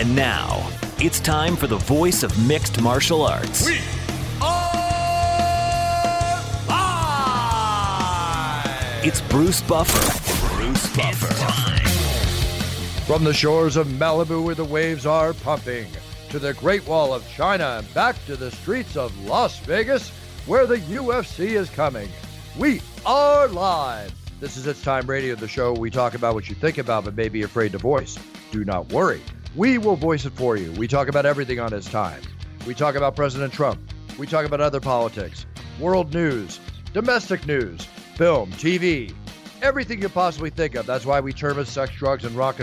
And now, it's time for the voice of mixed martial arts. We are live! It's Bruce Buffer. Bruce Buffer. From the shores of Malibu where the waves are pumping, to the Great Wall of China and back to the streets of Las Vegas where the UFC is coming. We are live. This is It's Time Radio, the show we talk about what you think about but may be afraid to voice. Do not worry. We will voice it for you. We talk about everything on It's Time. We talk about President Trump. We talk about other politics, world news, domestic news, film, TV, everything you possibly think of. That's why we term it sex, drugs, and rock.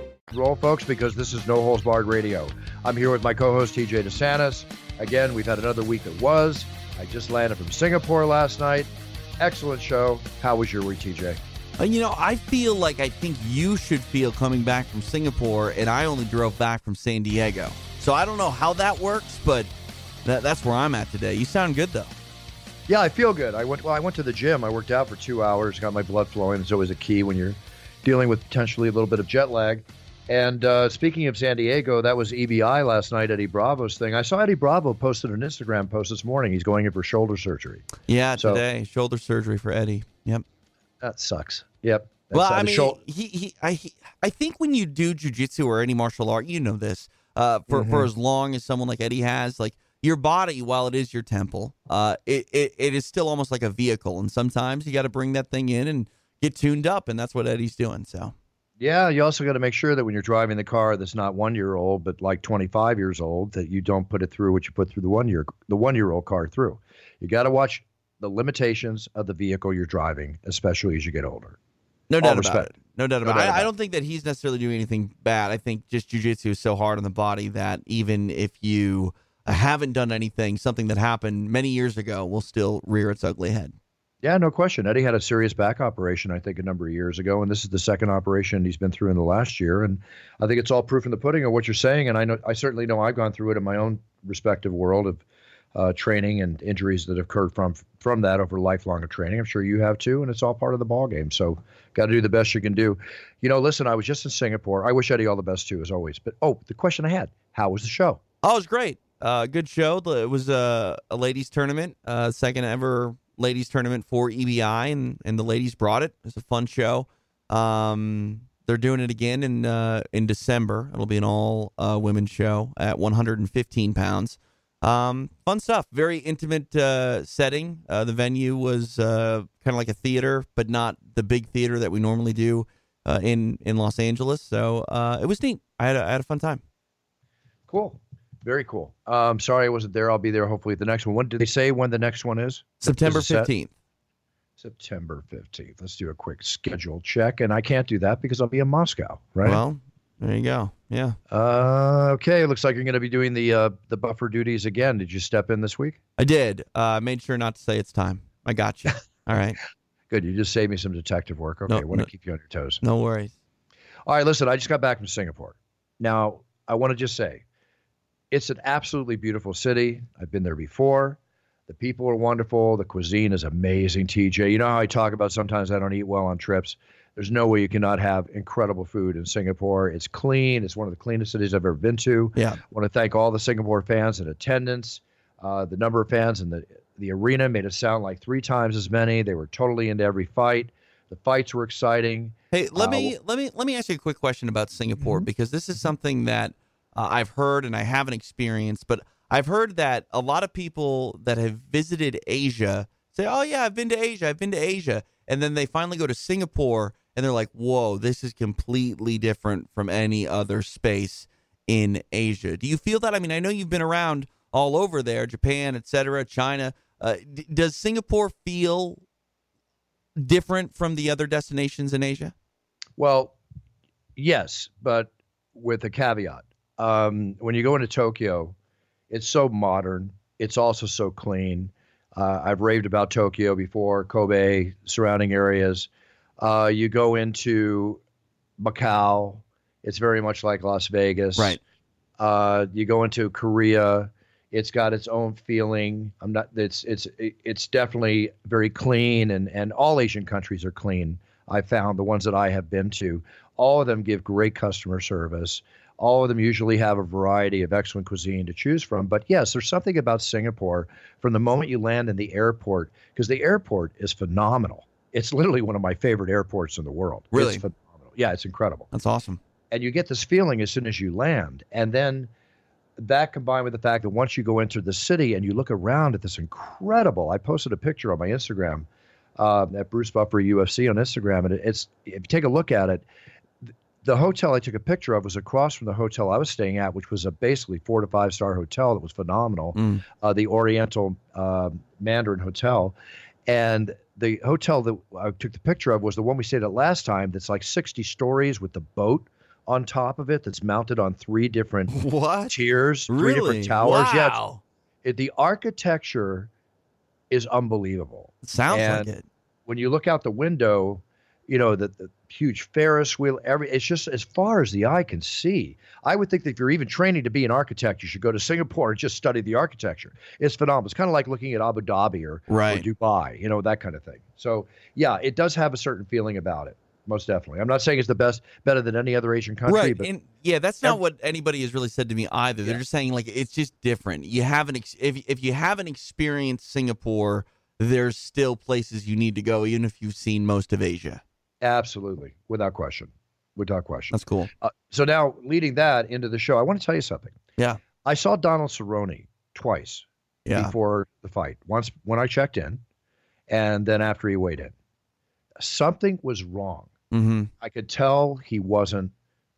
Roll, folks, because this is No Holes Barred Radio. I'm here with my co-host TJ DeSantis. Again, we've had another week that was. I just landed from Singapore last night. Excellent show. How was your week, TJ? Uh, you know, I feel like I think you should feel coming back from Singapore, and I only drove back from San Diego. So I don't know how that works, but that, that's where I'm at today. You sound good though. Yeah, I feel good. I went. Well, I went to the gym. I worked out for two hours. Got my blood flowing. It's always a key when you're dealing with potentially a little bit of jet lag. And uh, speaking of San Diego, that was EBI last night. Eddie Bravo's thing. I saw Eddie Bravo posted an Instagram post this morning. He's going in for shoulder surgery. Yeah, So- today shoulder surgery for Eddie. Yep. That sucks. Yep. That's well, I mean, he, he, I, he, I think when you do jujitsu or any martial art, you know this. Uh, for for Mhm. as long as someone like Eddie has, like your body, while it is your temple, uh, it, it, it is still almost like a vehicle, and sometimes you got to bring that thing in and get tuned up, and that's what Eddie's doing. So. Yeah, you also got to make sure that when you're driving the car that's not one year old but like 25 years old, that you don't put it through what you put through the one year the one year old car through. You got to watch the limitations of the vehicle you're driving, especially as you get older. No All doubt respect. about it. No doubt about it. I, about I don't think that he's necessarily doing anything bad. I think just jujitsu is so hard on the body that even if you haven't done anything, something that happened many years ago will still rear its ugly head. Yeah, no question. Eddie had a serious back operation, I think, a number of years ago, and this is the second operation he's been through in the last year. And I think it's all proof in the pudding of what you're saying. And I know, I certainly know I've gone through it in my own respective world of uh, training and injuries that have occurred from from that over a lifelong of training. I'm sure you have too, and it's all part of the ball game. So, got to do the best you can do. You know, listen, I was just in Singapore. I wish Eddie all the best too, as always. But oh, the question I had: How was the show? Oh, it was great. Uh, good show. It was a, a ladies tournament, uh, second ever ladies tournament for EBI, and, and the ladies brought it. It's a fun show. Um, they're doing it again in uh, in December. It'll be an all uh, women show at 115 pounds. Um, fun stuff. Very intimate uh, setting. Uh, the venue was uh, kind of like a theater, but not the big theater that we normally do uh, in in Los Angeles. So uh, it was neat. I had a, I had a fun time. Cool, very cool. Um, sorry I wasn't there. I'll be there hopefully at the next one. When did they say when the next one is? September Is 15th. September 15th. Let's do a quick schedule check. And I can't do that because I'll be in Moscow, right? Well, there you go. Yeah. Uh, okay. Looks like you're going to be doing the uh, the buffer duties again. Did you step in this week? I did. Uh, I made sure not to say it's time. I got you. All right. Good. You just saved me some detective work. Okay. No, I want to no- keep you on your toes. No worries. All right. Listen, I just got back from Singapore. Now, I want to just say it's an absolutely beautiful city. I've been there before. The people are wonderful. The cuisine is amazing, TJ. You know how I talk about sometimes I don't eat well on trips? There's no way you cannot have incredible food in Singapore. It's clean. It's one of the cleanest cities I've ever been to. Yeah. I want to thank all the Singapore fans in attendance. Uh, the number of fans in the the arena made it sound like three times as many. They were totally into every fight. The fights were exciting. Hey, let Uh, me let me let me ask you a quick question about Singapore Mm-hmm. because this is something that uh, I've heard and I haven't experienced, but I've heard that a lot of people that have visited Asia say, "Oh yeah, I've been to Asia. I've been to Asia," and then they finally go to Singapore and they're like, "Whoa, this is completely different from any other space in Asia." Do you feel that? I mean, I know you've been around all over there, Japan, etc., China. Uh, d- does Singapore feel different from the other destinations in Asia? Well, yes, but with a caveat. Um, when you go into Tokyo, it's so modern. It's also so clean. Uh, I've raved about Tokyo before, Kobe, surrounding areas. Uh, you go into Macau, it's very much like Las Vegas. Right. Uh, you go into Korea, it's got its own feeling. I'm not. It's it's it's definitely very clean, and and all Asian countries are clean. I found the ones that I have been to, all of them give great customer service. All of them usually have a variety of excellent cuisine to choose from. But yes, there's something about Singapore from the moment you land in the airport, because the airport is phenomenal. It's literally one of my favorite airports in the world. Really? It's phenomenal. Yeah, it's incredible That's awesome. and you get this feeling as soon as you land and then that combined with the fact that once you go into the city and you look around at this incredible i posted a picture on my instagram uh, at bruce buffer ufc on instagram and it's if you take a look at it the hotel i took a picture of was across from the hotel i was staying at which was a basically four to five star hotel that was phenomenal Mm. uh, the oriental uh, mandarin hotel and the hotel that I took the picture of was the one we stayed at last time. That's like 60 stories with the boat on top of it. That's mounted on three different What? tiers, three Really? different towers. Yeah, it, the architecture is unbelievable. Sounds and like it. When you look out the window, you know the, the huge Ferris wheel. Every it's just as far as the eye can see. I would think that if you're even training to be an architect, you should go to Singapore and just study the architecture. It's phenomenal. It's kind of like looking at Abu Dhabi or, or Dubai, you know that kind of thing. So yeah, it does have a certain feeling about it. Most definitely. I'm not saying it's the best, better than any other Asian country, Right. but And yeah, that's not what anybody has really said to me either. They're Yeah. just saying like it's just different. You haven't ex- if if you haven't experienced Singapore, there's still places you need to go even if you've seen most of Asia. Absolutely, without question, without question. That's cool. Uh, so now, leading that into the show, I want to tell you something. Yeah. I saw Donald Cerrone twice Yeah. before the fight. Once when I checked in, and then after he weighed in. Something was wrong. Mhm. I could tell he wasn't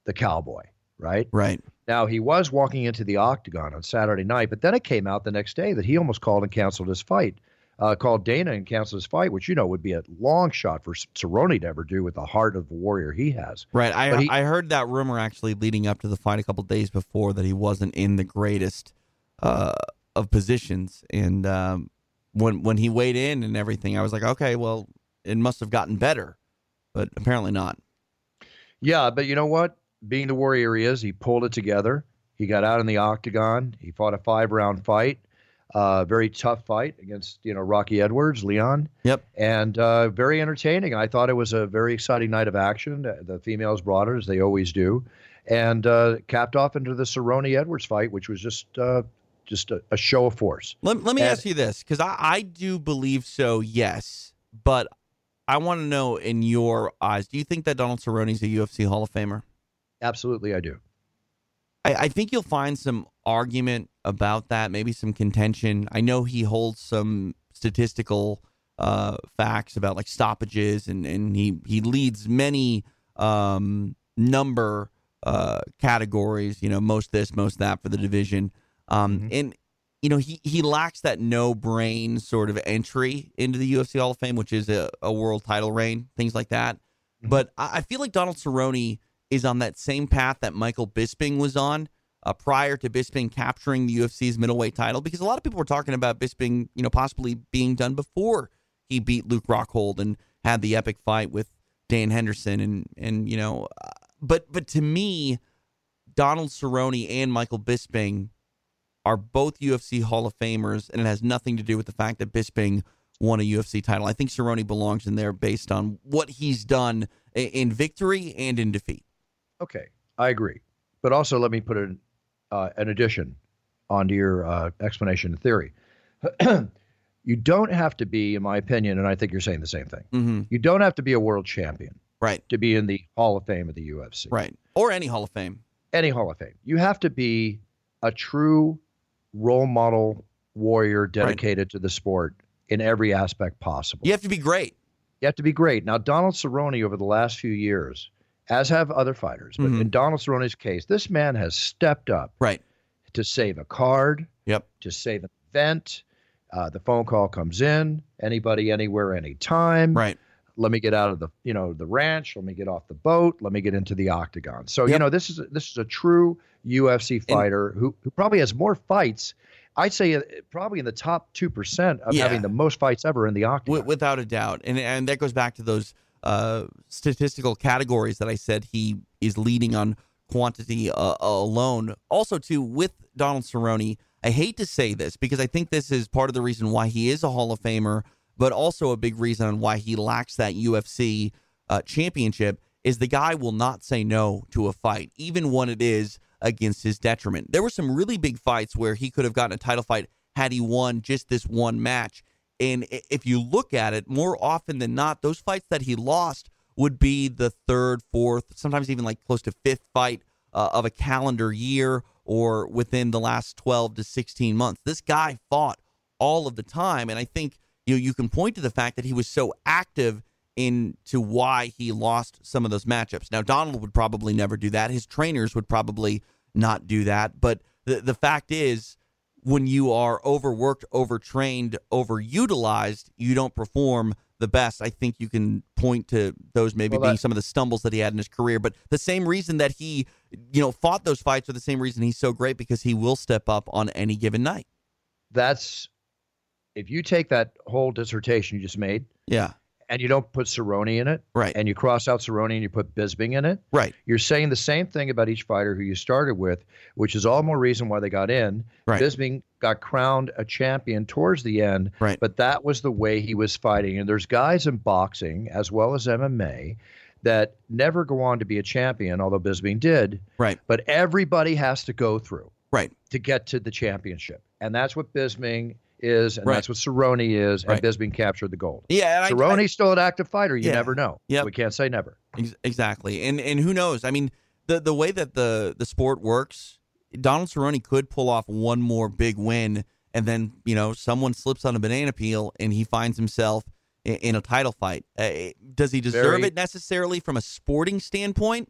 the cowboy, right? Right. Now he was walking into the octagon on Saturday night, but then it came out the next day that he almost called and canceled his fight. Uh, called Dana and canceled his fight, which you know would be a long shot for Cerrone to ever do with the heart of the warrior he has. Right. I he- I heard that rumor actually leading up to the fight a couple days before that he wasn't in the greatest uh, of positions, and um, when when he weighed in and everything, I was like, okay, well, it must have gotten better, but apparently not. Yeah, but you know what? Being the warrior he is, he pulled it together. He got out in the octagon. He fought a five round fight, uh, very tough fight against you know Rocky Edwards, Leon. Yep. And uh, very entertaining. I thought it was a very exciting night of action. The- females brought it as they always do, and uh, capped off into the Cerrone Edwards fight, which was just uh, just a, a show of force. Let, let me And- ask you this, because I, I do believe so, yes, but I want to know in your eyes, do you think that Donald Cerrone is a UFC Hall of Famer? Absolutely, I do. I, I think you'll find some argument about that, maybe some contention. I know he holds some statistical uh, facts about like stoppages, and, and he, he leads many um, number uh, categories, you know, most this, most that for the division. Um, And you know, he he lacks that no brain sort of entry into the UFC Hall of Fame, which is a, a world title reign, things like that. Mm-hmm. But I, I feel like Donald Cerrone is on that same path that Michael Bisping was on uh, prior to Bisping capturing the UFC's middleweight title, because a lot of people were talking about Bisping, you know, possibly being done before he beat Luke Rockhold and had the epic fight with Dan Henderson, and and you know, uh, but but to me, Donald Cerrone and Michael Bisping are both UFC Hall of Famers, and it has nothing to do with the fact that Bisping won a UFC title. I think Cerrone belongs in there based on what he's done in victory and in defeat. Okay, I agree, but also let me put an uh, an addition onto your uh, explanation and theory. you don't have to be, in my opinion, and I think you're saying the same thing. Mm-hmm. You don't have to be a world champion, right, to be in the Hall of Fame of the UFC, right, or any Hall of Fame. Any Hall of Fame. You have to be a true role model warrior dedicated right. to the sport in every aspect possible. You have to be great. You have to be great. Now, Donald Cerrone over the last few years, as have other fighters, but mm-hmm. in Donald Cerrone's case, this man has stepped up right to save a card, yep, to save an event. Uh, the phone call comes in, anybody, anywhere, anytime. Right. Let me get out of the, you know, the ranch. Let me get off the boat. Let me get into the octagon. So yep. you know, this is a, this is a true UFC fighter and, who who probably has more fights I'd say uh, probably in the top two percent of yeah. having the most fights ever in the octagon, without a doubt. And and that goes back to those uh, statistical categories that I said he is leading on quantity uh, alone. Also, too, with Donald Cerrone, I hate to say this because I think this is part of the reason why he is a Hall of Famer, but also a big reason on why he lacks that UFC uh, championship. Is the guy will not say no to a fight, even when it is against his detriment. There were some really big fights where he could have gotten a title fight had he won just this one match. And if you look at it, more often than not, those fights that he lost would be the third, fourth, sometimes even like close to fifth fight uh, of a calendar year or within the last 12 to 16 months. This guy fought all of the time. And I think you know, you can point to the fact that he was so active into why he lost some of those matchups. Now, Donald would probably never do that. His trainers would probably not do that. But the, the fact is, when you are overworked, overtrained, overutilized, you don't perform the best. I think you can point to those maybe well, being some of the stumbles that he had in his career. But the same reason that he, you know, fought those fights are the same reason he's so great because he will step up on any given night. That's if you take that whole dissertation you just made. Yeah and you don't put Cerrone in it, right? And you cross out Cerrone and you put Bisping in it, right? You're saying the same thing about each fighter who you started with, which is all more reason why they got in. Right. Bisping got crowned a champion towards the end, right? But that was the way he was fighting. And there's guys in boxing as well as MMA that never go on to be a champion, although Bisping did, right? But everybody has to go through, right, to get to the championship, and that's what Bisping is, and right. that's what Cerrone is, and right. Bisping captured the gold. Yeah, and Cerrone's still an active fighter. You yeah. never know. Yeah, we can't say never. Exactly, and and who knows? I mean, the the way that the the sport works, Donald Cerrone could pull off one more big win, and then you know someone slips on a banana peel, and he finds himself in, in a title fight. Uh, does he deserve Very... it necessarily from a sporting standpoint?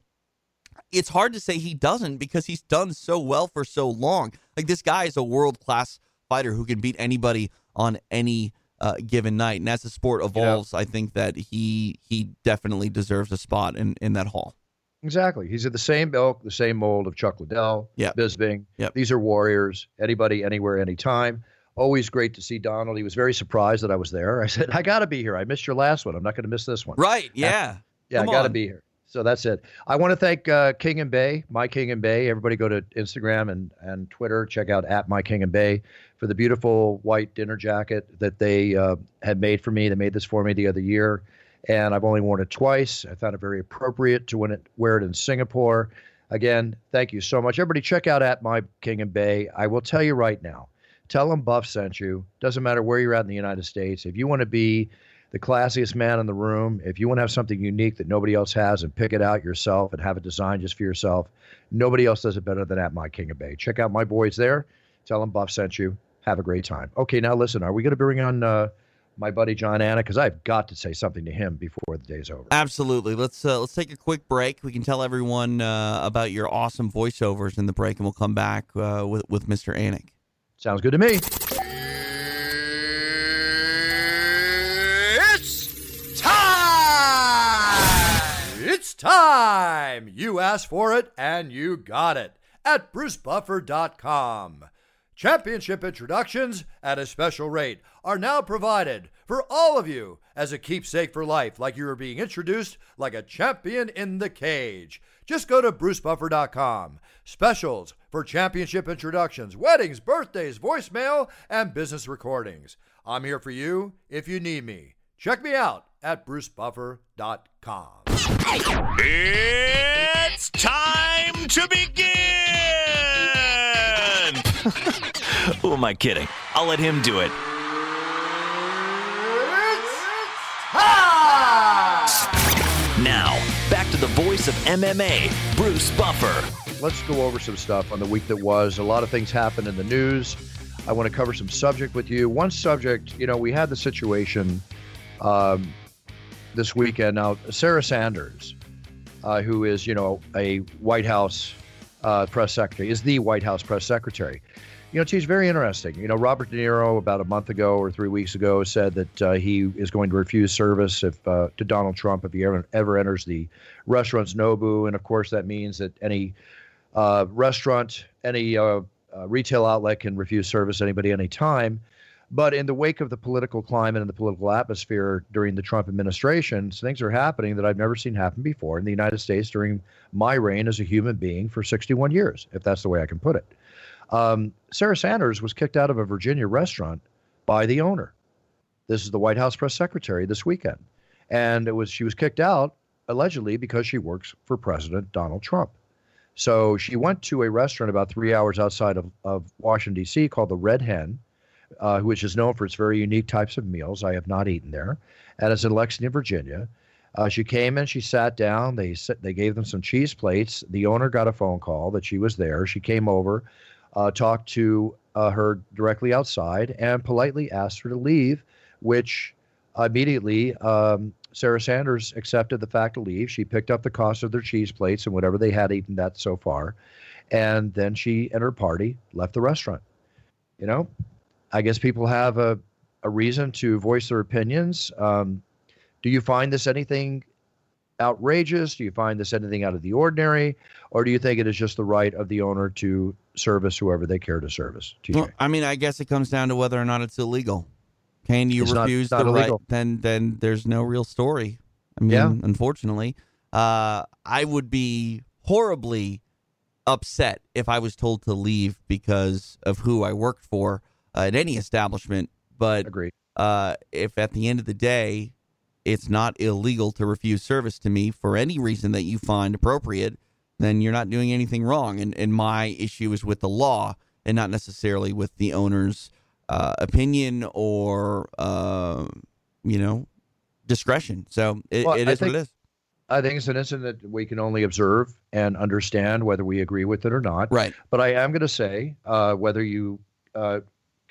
It's hard to say he doesn't because he's done so well for so long. Like this guy is a world class fighter who can beat anybody on any uh, given night. And as the sport evolves, I think that he he definitely deserves a spot in, in that hall. Exactly. He's in the same ilk, the same mold of Chuck Liddell, yep. Bisping. Yep. These are warriors. Anybody, anywhere, anytime. Always great to see Donald. He was very surprised that I was there. I said, I got to be here. I missed your last one. I'm not going to miss this one. Right. Yeah. yeah, Come I got to be here. So that's it. I want to thank uh, King and Bay, my King and Bay. Everybody go to Instagram and, and Twitter. Check out at my King and Bay for the beautiful white dinner jacket that they uh, had made for me. They made this for me the other year, and I've only worn it twice. I found it very appropriate to it, wear it in Singapore. Again, thank you so much. Everybody, check out at my King and Bay. I will tell you right now. Tell them Buff sent you. Doesn't matter where you're at in the United States. If you want to be the classiest man in the room. If you want to have something unique that nobody else has and pick it out yourself and have it designed just for yourself, nobody else does it better than at My King of Bay. Check out my boys there. Tell them Buff sent you. Have a great time. Okay, now listen, are we going to bring on uh, my buddy Jon Anik? Because I've got to say something to him before the day's over. Absolutely. Let's uh, let's take a quick break. We can tell everyone uh, about your awesome voiceovers in the break, and we'll come back uh, with with Mr. Anik. Sounds good to me. It's time! You asked for it and you got it at brucebuffer.com. Championship introductions at a special rate are now provided for all of you as a keepsake for life, like you are being introduced like a champion in the cage. Just go to brucebuffer.com. Specials for championship introductions, weddings, birthdays, voicemail, and business recordings. I'm here for you if you need me. Check me out at brucebuffer.com. It's time to begin! Who am I kidding? I'll let him do it. Now, back to the voice of MMA, Bruce Buffer. Let's go over some stuff on the week that was. A lot of things happened in the news. I want to cover some subject with you. One subject, you know, we had the situation um, this weekend. Now, Sarah Sanders, uh, who is, you know, a White House uh, press secretary, is the White House press secretary. You know, she's very interesting. You know, Robert De Niro about a month ago or three weeks ago said that uh, he is going to refuse service if uh, to Donald Trump if he ever, ever enters the restaurants Nobu, and of course that means that any uh, restaurant, any uh, retail outlet can refuse service anybody anytime. But in the wake of the political climate and the political atmosphere during the Trump administration, things are happening that I've never seen happen before in the United States during my reign as a human being for 61 years, if that's the way I can put it. Um, Sarah Sanders was kicked out of a Virginia restaurant by the owner. This is the White House press secretary this weekend, and it was she was kicked out allegedly because she works for President Donald Trump. So she went to a restaurant about three hours outside of, of Washington D.C. called the Red Hen, uh, which is known for its very unique types of meals. I have not eaten there, and it's in Lexington, Virginia. Uh, she came in, she sat down. They they gave them some cheese plates. The owner got a phone call that she was there. She came over uh, talked to uh, her directly outside and politely asked her to leave, which immediately um, Sarah Sanders accepted the fact to leave. She picked up the cost of their cheese plates and whatever they had eaten that so far. And then she and her party left the restaurant. You know, I guess people have a, a reason to voice their opinions. Um, do you find this anything outrageous? Do you find this anything out of the ordinary? Or do you think it is just the right of the owner to service whoever they care to service? TJ? Well, I mean, I guess it comes down to whether or not it's illegal. Can you It's refuse not the illegal. right? Then, then there's no real story. I mean, Yeah. unfortunately, uh, I would be horribly upset if I was told to leave because of who I worked for at any establishment. But Agreed. uh, if at the end of the day, it's not illegal to refuse service to me for any reason that you find appropriate, then you're not doing anything wrong. And, and my issue is with the law and not necessarily with the owner's uh, opinion or, uh, you know, discretion. So it, Well, it I what think- it is. I think it's an incident that we can only observe and understand whether we agree with it or not. Right. But I am going to say uh, whether you uh,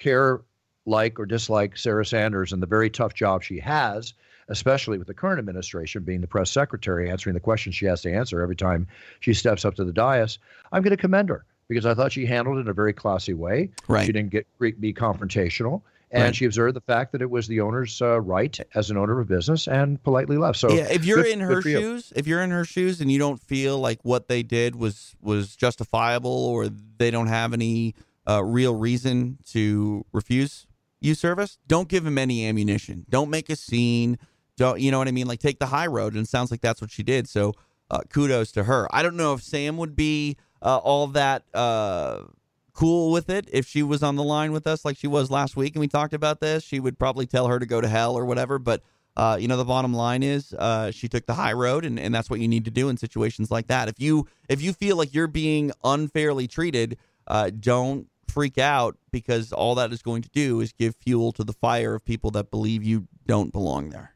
care, like, or dislike Sarah Sanders and the very tough job she has, especially with the current administration being the press secretary, answering the questions she has to answer every time she steps up to the dais, I'm going to commend her because I thought she handled it in a very classy way. Right. She didn't get be confrontational. And Right. she observed the fact that it was the owner's uh, right as an owner of a business and politely left. So yeah, if you're good- in her for you. shoes, if you're in her shoes and you don't feel like what they did was was justifiable or they don't have any uh, real reason to refuse you service, don't give him any ammunition. Don't make a scene. Don't you know what I mean? Like take the high road, and it sounds like that's what she did. So uh, kudos to her. I don't know if Sam would be uh, all that uh, cool with it if she was on the line with us like she was last week and we talked about this. She would probably tell her to go to hell or whatever. But uh, you know, the bottom line is uh, she took the high road, and, and that's what you need to do in situations like that. If you if you feel like you're being unfairly treated, uh, don't freak out because all that is going to do is give fuel to the fire of people that believe you don't belong there.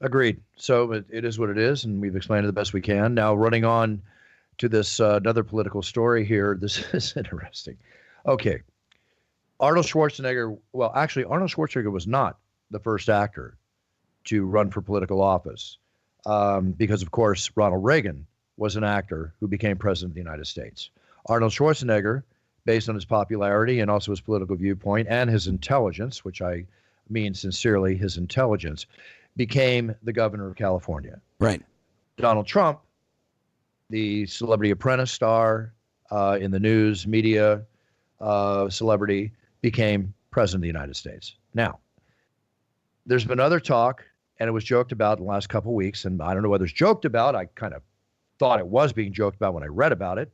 Agreed. So it, it is what it is, and we've explained it the best we can. Now, running on to this uh, another political story here. This is interesting. Okay, Arnold Schwarzenegger. Well, actually, Arnold Schwarzenegger was not the first actor to run for political office, um, because of course Ronald Reagan was an actor who became president of the United States. Arnold Schwarzenegger based on his popularity and also his political viewpoint and his intelligence, which I mean sincerely, his intelligence, became the governor of California. Right. Donald Trump, the celebrity apprentice star uh, in the news, media uh, celebrity, became president of the United States. Now, there's been other talk, and it was joked about in the last couple of weeks, and I don't know whether it's joked about. I kind of thought it was being joked about when I read about it,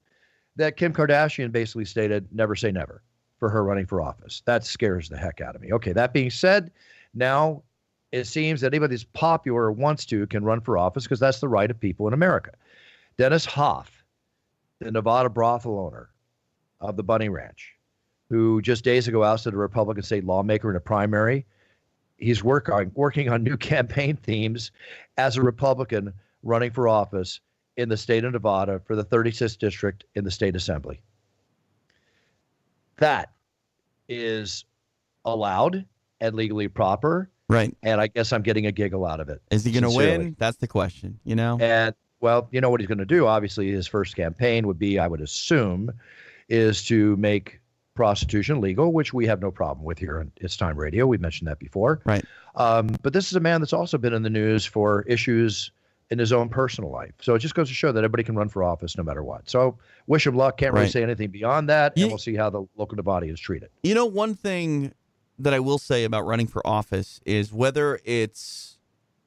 that Kim Kardashian basically stated, never say never for her running for office. That scares the heck out of me. Okay, that being said, now it seems that anybody that's popular or wants to can run for office because that's the right of people in America. Dennis Hof, the Nevada brothel owner of the Bunny Ranch, who just days ago ousted a Republican state lawmaker in a primary. He's work on, working on new campaign themes as a Republican running for office in the state of Nevada for the 36th district in the state assembly. That is allowed and legally proper. Right. And I guess I'm getting a giggle out of it. Is he going to win? That's the question, you know? And well, you know what he's going to do? Obviously, his first campaign would be, I would assume, is to make prostitution legal, which we have no problem with here on It's Time Radio. We mentioned that before. Right. Um, but this is a man that's also been in the news for issues in his own personal life. So it just goes to show that everybody can run for office no matter what. So wish him luck. Can't really say anything beyond that, and we'll see how the local body is treated. You know, one thing that I will say about running for office is whether it's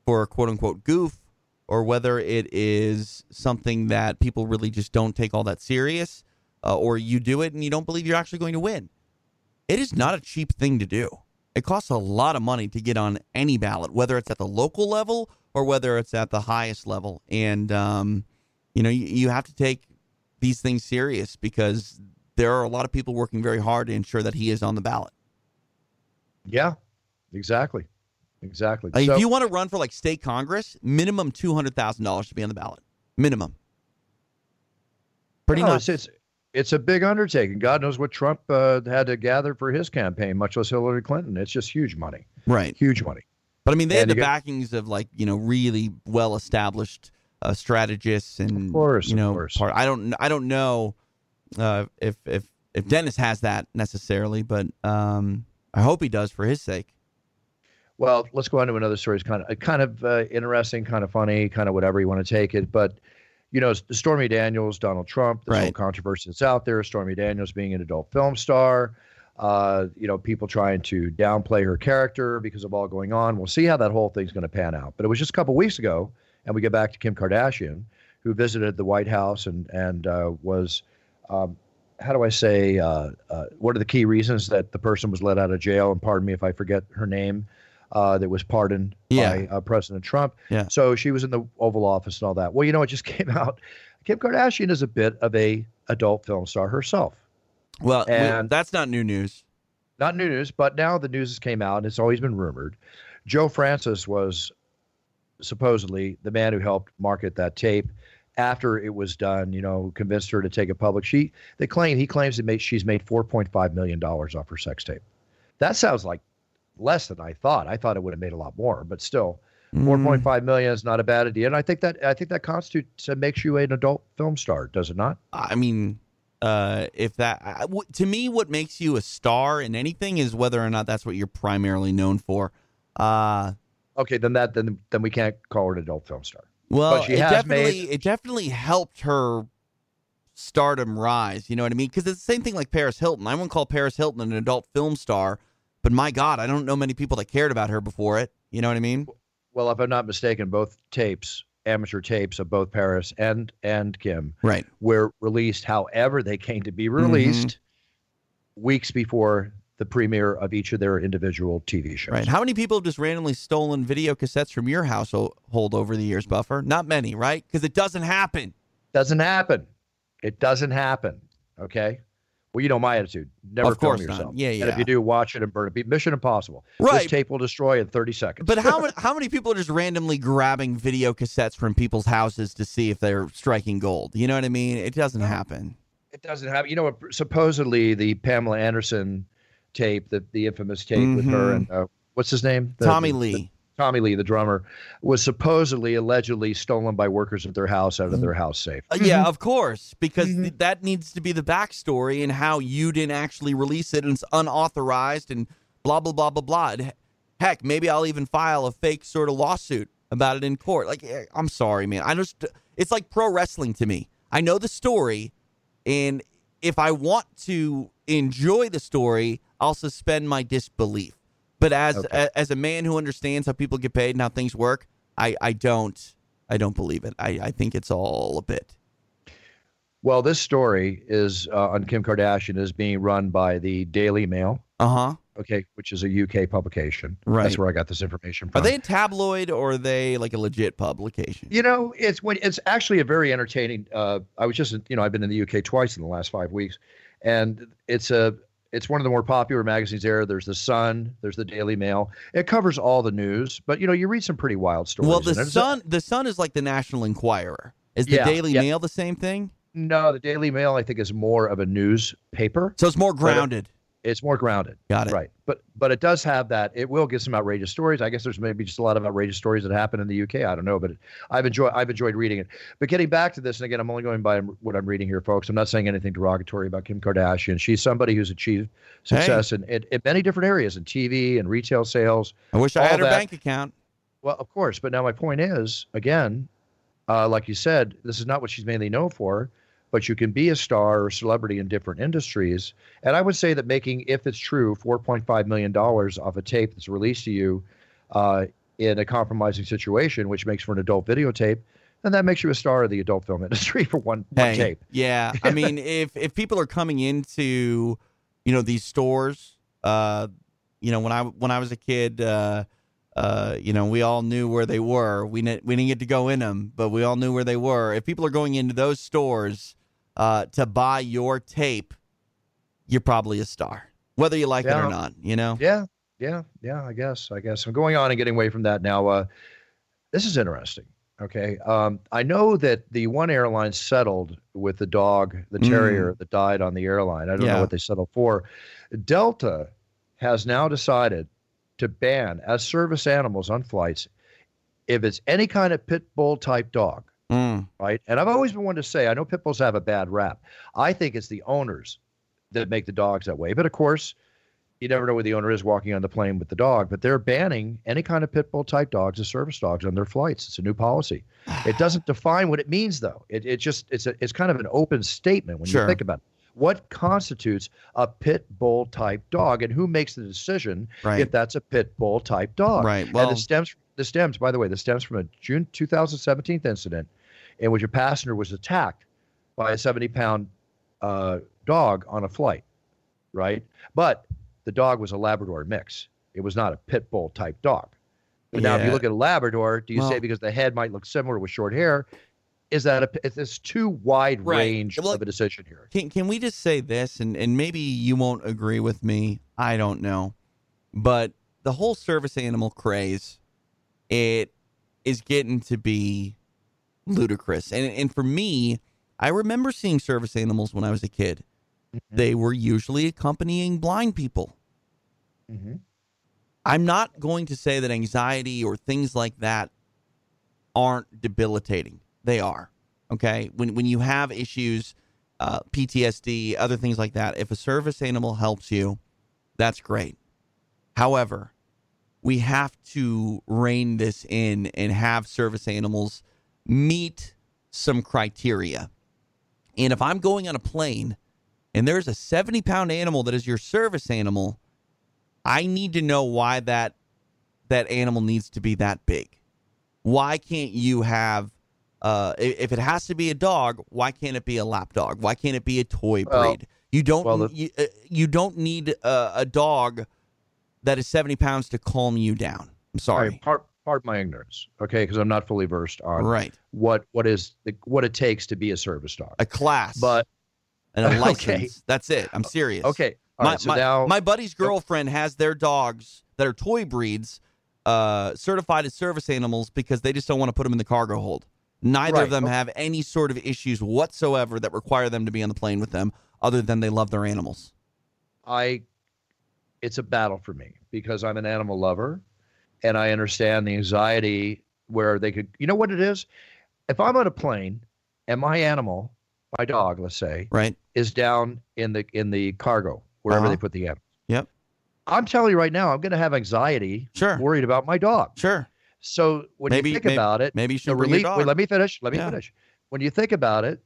for a quote unquote goof or whether it is something that people really just don't take all that serious, uh, or you do it and you don't believe you're actually going to win. It is not a cheap thing to do. It costs a lot of money to get on any ballot, whether it's at the local level or whether it's at the highest level. And, um, you know, you, you have to take these things serious because there are a lot of people working very hard to ensure that he is on the ballot. Yeah, exactly. Exactly. Like, So- if you want to run for like state congress, minimum two hundred thousand dollars to be on the ballot. Minimum. Pretty No. It's, it's it's a big undertaking. God knows what Trump uh, had to gather for his campaign, much less Hillary Clinton. It's just huge money, right? huge money. But I mean, they had And the backings of like you know really well established uh, strategists and Of course, you know. course. Part, I don't I don't know uh, if if if Dennis has that necessarily, but um, I hope he does for his sake. Well, let's go on to another story. It's kind of kind of uh, interesting, kind of funny, kind of whatever you want to take it. But you know, Stormy Daniels, Donald Trump, whole Right. controversy that's out there. Stormy Daniels being an adult film star. Uh, you know, people trying to downplay her character because of all going on. We'll see how that whole thing's going to pan out. But it was just a couple weeks ago, and we get back to Kim Kardashian, who visited the White House and and uh, was, um, how do I say, uh, uh, what are the key reasons that the person was let out of jail? And pardon me if I forget her name. Uh, that was pardoned Yeah. by uh, President Trump. Yeah. So she was in the Oval Office and all that. Well, you know, it just came out. Kim Kardashian is a bit of a adult film star herself. Well, we- And- that's not new news. Not new news, but now the news has came out. and It's always been rumored. Joe Francis was supposedly the man who helped market that tape after it was done. You know, convinced her to take it public. She they claim he claims that made, she's made 4.5 million dollars off her sex tape. That sounds like less than I thought. I thought it would have made a lot more, but still. Mm. 4.5 million is not a bad idea, and I think that I think that constitutes uh, makes you an adult film star, does it not? I mean, uh, if that to me, what makes you a star in anything is whether or not that's what you're primarily known for. Uh, Okay, then that then then we can't call her an adult film star. well, she it definitely made- it definitely helped her stardom rise. You know what I mean? Because it's the same thing like Paris Hilton. I wouldn't call Paris Hilton an adult film star, but my God, I don't know many people that cared about her before it. You know what I mean? Well, if I'm not mistaken, both tapes, amateur tapes of both Paris and and Kim, Right. were released. However, they came to be Mm-hmm. released weeks before the premiere of each of their individual TV shows. Right. How many people have just randomly stolen video cassettes from your household over the years, Buffer? Not many, right? Because it doesn't happen. Doesn't happen. It doesn't happen. Okay. Well, you know my attitude. Never Of film not. yourself. Yeah, And yeah. if you do, watch it and burn it. Be Mission Impossible. Right. This tape will destroy in 30 seconds. But how many how many people are just randomly grabbing video cassettes from people's houses to see if they're striking gold? You know what I mean? It doesn't happen. It doesn't happen. You know, what? supposedly the Pamela Anderson tape, the, the infamous tape with her Mhm. and uh, what's his name? The- Tommy the- Lee. Tommy Lee, the drummer, was supposedly allegedly stolen by workers at their house out of their house safe. Uh, yeah, of course, because th- that needs to be the backstory and how you didn't actually release it and it's unauthorized and blah blah blah blah blah. And heck, maybe I'll even file a fake sort of lawsuit about it in court. Like, eh, I'm sorry, man. I just it's like pro wrestling to me. I know the story, and if I want to enjoy the story, I'll suspend my disbelief. But as a, as a man who understands how people get paid and how things work, I, I don't I don't believe it. I, I think it's all a bit. Well, this story is uh, on Kim Kardashian is being run by the Daily Mail. Uh huh. Okay, which is a UK publication. Right. That's where I got this information Are they a tabloid or are they like a legit publication? You know, it's when it's actually a very entertaining. Uh, I was just, you know, I've been in the UK twice in the last five weeks, and it's a it's one of the more popular magazines there. There's the Sun, there's the Daily Mail. It covers all the news, but you know, you read some pretty wild stories. Well, the Sun the Sun is like the National Enquirer. Is the Yeah, Daily yeah. Mail the same thing? No, the Daily Mail I think is more of a newspaper. So it's more grounded. It's more grounded. Got it. Right. But but it does have that. It will get some outrageous stories. I guess there's maybe just a lot of outrageous stories that happen in the UK. I don't know, but I've enjoyed I've enjoyed reading it. But getting back to this, and again, I'm only going by what I'm reading here, folks. I'm not saying anything derogatory about Kim Kardashian. She's somebody who's achieved success in, in, in many different areas, in TV and retail sales. I wish I had her that. bank account. Well, of course. But now my point is, again, uh, like you said, this is not what she's mainly known for. But you can be a star or celebrity in different industries. And I would say that making, if it's true, $4.5 million off a tape that's released to you uh, in a compromising situation, which makes for an adult videotape, then that makes you a star of the adult film industry for one, one tape. Yeah, I mean, if if people are coming into, you know, these stores, uh, you know, when I when I was a kid, uh, uh, you know, we all knew where they were. We ne- we didn't get to go in them, but we all knew where they were. If people are going into those stores uh, to buy your tape, you're probably a star, whether you like it or not. You know. Yeah, yeah, yeah. I guess. I guess I'm going on and getting away from that now. Uh, this is interesting. Okay, um, I know that the one airline settled with the dog, the terrier that died on the airline. I don't Yeah. know what they settled for. Delta has now decided to ban as service animals on flights if it's any kind of pit bull type dog Mm. right? And I've always been one to say I know pit bulls have a bad rap. I think it's the owners that make the dogs that way. But of course, you never know where the owner is walking on the plane with the dog. But they're banning any kind of pit bull type dogs as service dogs on their flights. It's a new policy. It doesn't define what it means though. It it just it's a it's kind of an open statement when Sure. you think about it. What constitutes a pit bull type dog, and who makes the decision Right. if that's a pit bull type dog? Right, and well- the stems the stems, by the way, the stems from a June 2017 incident in which a passenger was attacked by a 70 pound uh, dog on a flight, right? But the dog was a Labrador mix. It was not a pit bull type dog. But now, if you look at a Labrador, do you say because the head might look similar with short hair, is that a, it's it's too wide Right. range Well, of a decision here? Can can we just say this, and and maybe you won't agree with me. I don't know, but the whole service animal craze, it is getting to be ludicrous. And and for me, I remember seeing service animals when I was a kid. They were usually accompanying blind people. Mm-hmm. I'm not going to say that anxiety or things like that aren't debilitating. They are. Okay. When when you have issues, uh, PTSD, other things like that, if a service animal helps you, that's great. However, we have to rein this in and have service animals meet some criteria. And if I'm going on a plane and there's a 70 pound animal that is your service animal, I need to know why that that animal needs to be that big. Why can't you have uh, if it has to be a dog? Why can't it be a lap dog? Why can't it be a toy breed? Well- you don't well, the- you, uh, you don't need a, a dog that is seventy pounds to calm you down. I'm sorry. right, part part my ignorance, okay? Because I'm not fully versed on Right. what what is the, what it takes to be a service dog. A class, But and a Okay. license. That's it. I'm serious. okay, all my, right. So my, now my buddy's girlfriend has their dogs that are toy breeds uh, certified as service animals because they just don't want to put them in the cargo hold. Neither of them okay. have any sort of issues whatsoever that require them to be on the plane with them, other than they love their animals. I it's a battle for me because I'm an animal lover and I understand the anxiety where they could. You know what it is? If I'm on a plane and my animal, my dog, let's say, right, is down in the in the cargo wherever Uh-huh. they put the animal. Yep. I'm telling you right now, I'm going to have anxiety, Sure. worried about my dog. Sure. So when Maybe- you think maybe- about it, maybe you should relief. Wait, let me finish. Let me Yeah. finish. When you think about it,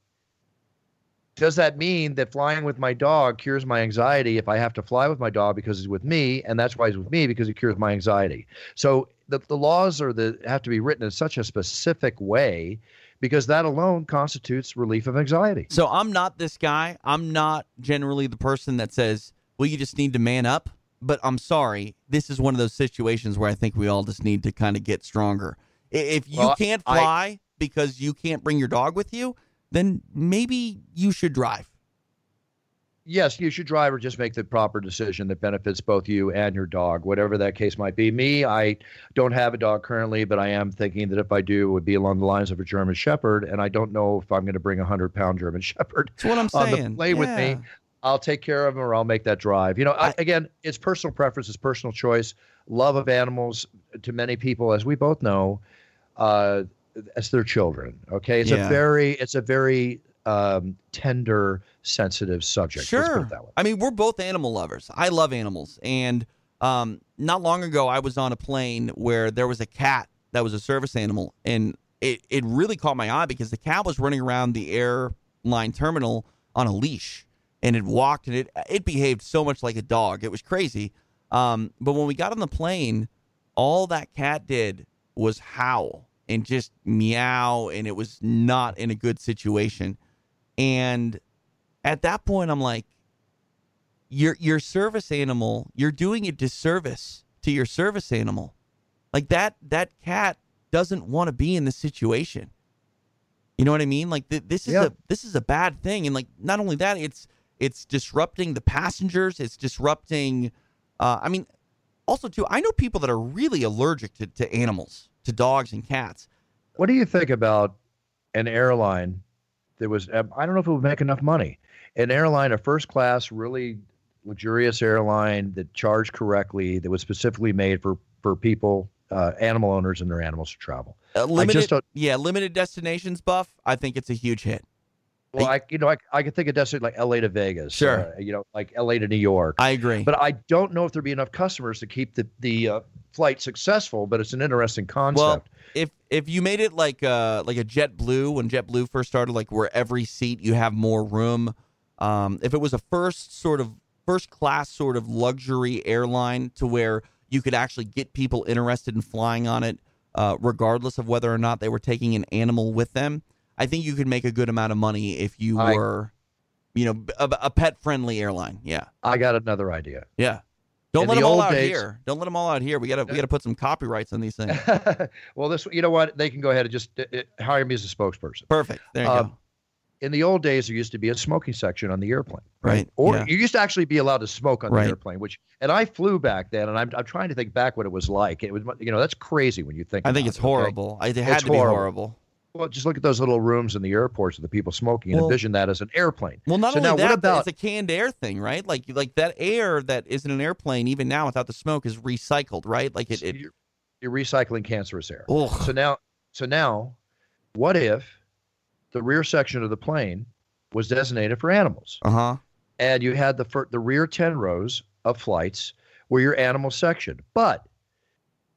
does that mean that flying with my dog cures my anxiety if I have to fly with my dog because he's with me, and that's why he's with me because he cures my anxiety? So the, the laws are the have to be written in such a specific way because that alone constitutes relief of anxiety. So I'm not this guy. I'm not generally the person that says, "Well, you just need to man up." But I'm sorry, this is one of those situations where I think we all just need to kind of get stronger. If you Well, can't I- fly because you can't bring your dog with you, then maybe you should drive. yes, you should drive or just make the proper decision that benefits both you and your dog, whatever that case might be. Me, I don't have a dog currently, but I am thinking that if I do, it would be along the lines of a German Shepherd, and I don't know if I'm going to bring a hundred pound German Shepherd That's what I'm on the saying. plane with me. I'll take care of him or I'll make that drive. You know, I, again, it's personal preference, it's personal choice. Love of animals to many people, as we both know, uh, as their children. Okay, it's Yeah. a very, it's a very um, tender, sensitive subject. Sure. it that way. I mean, we're both animal lovers. I love animals. And um, not long ago, I was on a plane where there was a cat that was a service animal. And it, it really caught my eye because the cat was running around the airline terminal on a leash. And it walked and it, it behaved so much like a dog. It was crazy. Um, but when we got on the plane, all that cat did was howl and just meow. And it was not in a good situation. And at that point I'm like your your service animal, you're doing a disservice to your service animal. Like that that cat doesn't want to be in this situation. You know what I mean? Like th- this is Yeah. a this is a bad thing and like not only that it's it's disrupting the passengers, it's disrupting uh I mean also too I know people that are really allergic to, to animals, to dogs and cats. What do you think about an airline that was, uh, I don't know if it would make enough money? An airline, a first class, really luxurious airline that charged correctly, that was specifically made for, for people, uh, animal owners and their animals to travel. Uh, limited, just yeah, limited destinations buff. I think it's a huge hit. Well, I, you know, I, I could think of destinations like LA to Vegas. Sure. uh, you know, like LA to New York. I agree. But I don't know if there'd be enough customers to keep the, the uh, flight successful, but it's an interesting concept. Well, if if you made it like uh like a JetBlue when JetBlue first started, like where every seat you have more room. Um, if it was a first sort of first class sort of luxury airline to where you could actually get people interested in flying on it, uh, regardless of whether or not they were taking an animal with them, I think you could make a good amount of money if you I- were, you know, a, a pet friendly airline. Yeah, I got another idea. yeah. Don't In let the them all out days- here. Don't let them all out here. We gotta we gotta put some copyrights on these things. well, this, you know what? They can go ahead and just uh, uh, hire me as a spokesperson. Perfect. There you Um, go. in the old days, there used to be a smoking section on the airplane, Right, Or yeah. you used to actually be allowed to smoke on Right. the airplane, which, and I flew back then, and I'm, I'm trying to think back what it was like. It was, you know, that's crazy when you think. I think it's it, okay? horrible. I, it had It's to be horrible. Well, just look at those little rooms in the airports with the people smoking and Well- envision that as an airplane. Well, not so only now, that, what but about it's a canned air thing, right? Like like that air that is in an airplane, even now without the smoke, is recycled, right? Like it. it you're, you're recycling cancerous air. Ugh. So now, so now, what if the rear section of the plane was designated for animals? uh huh. and you had the fir- the rear 10 rows of flights were your animal section. But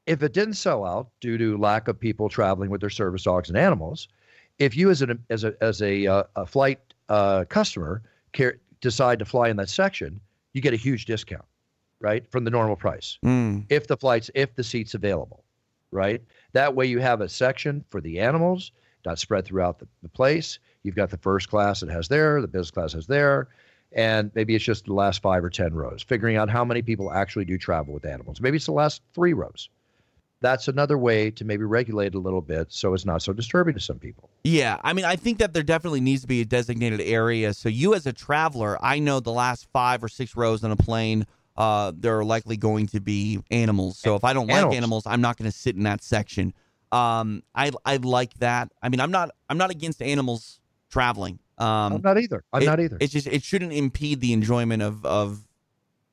if it didn't sell out due to lack of people traveling with their service dogs and animals, if you as an as a as a, uh, a flight uh, customer care, decide to fly in that section, you get a huge discount, right, from the normal price Mm. if the flights if the seats available, right? That way you have a section for the animals, not spread throughout the, the place. You've got the first class that has there, the business class has there, and maybe it's just the last five or ten rows. Figuring out how many people actually do travel with animals. Maybe it's the last three rows. That's another way to maybe regulate a little bit so it's not so disturbing to some people. Yeah, I mean, I think that there definitely needs to be a designated area. So you, as a traveler, I know the last five or six rows on a plane, uh, there are likely going to be animals. So if I don't like Animals. animals, I'm not going to sit in that section. Um, I I like that. I mean, I'm not I'm not against animals traveling. Um, I'm not either. I'm it- not either. It's just it shouldn't impede the enjoyment of of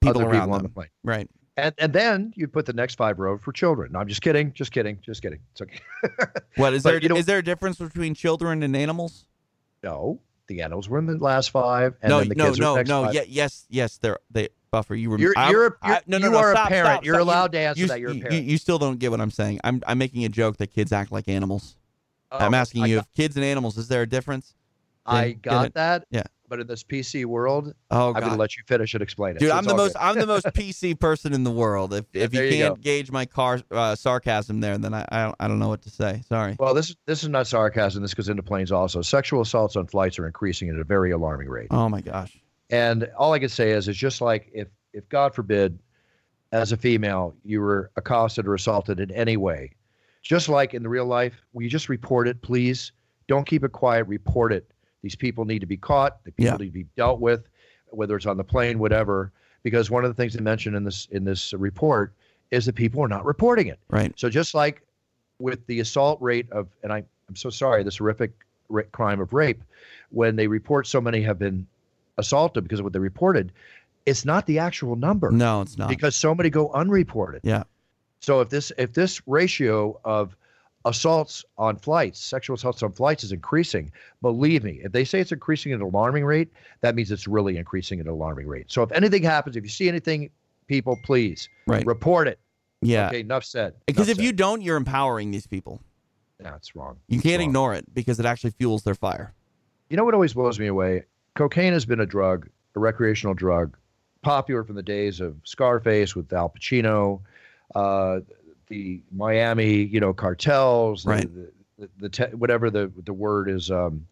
people Other around people on them. the plane. Right. And and then you put the next five row for children. No, I'm just kidding, just kidding, just kidding. It's okay. What is But there? you know- Is there a difference between children and animals? no, the animals were in the last five, and no, then the no, kids no, the no. five. Yeah, yes, yes. They're they buffer. You. Rem- You're- you're a- I- you're- no, no, you no, are a parent. stop, You're stop. allowed to answer you, that. You're a you- parent. You, still don't get what I'm saying. I'm I'm making a joke that kids act like animals. Oh, I'm Oh, asking I you got- if kids and animals. Is there a difference? I got that. Yeah. But in this PC world, Oh I'm going to let you finish and explain it. dude, So I'm the most. I'm the most PC person in the world. If if you can't gauge my car uh, sarcasm there, then I I don't, I don't know what to say. Sorry. Well, this this is not sarcasm. This goes into planes also. Sexual assaults on flights are increasing at a very alarming rate. Oh my gosh. And all I can say is, it's just like if, if God forbid, as a female, you were accosted or assaulted in any way, just like in the real life, will you just report it, please? Don't keep it quiet. Report it. These people need to be caught. The people Yeah. need to be dealt with, whether it's on the plane, whatever. Because one of the things they mentioned in this in this report is that people are not reporting it. Right. So just like with the assault rate of, and I, I'm so sorry, this horrific ra- crime of rape, when they report so many have been assaulted because of what they reported, it's not the actual number No, it's not. because so many go unreported. Yeah. So if this if this ratio of assaults on flights, sexual assaults on flights is increasing, believe me, if they say it's increasing at an alarming rate, that means it's really increasing at an alarming rate. So if anything happens, if you see anything, people, please Right. report it. Yeah. Okay, enough said. Because Enough if you don't, you're empowering these people. that's wrong. You can't wrong. ignore it because it actually fuels their fire. You know what always blows me away? Cocaine has been a drug, a recreational drug, popular from the days of Scarface with Al Pacino, uh, the Miami, you know, cartels, the- Right. the, the, the te- whatever the the word is. Um,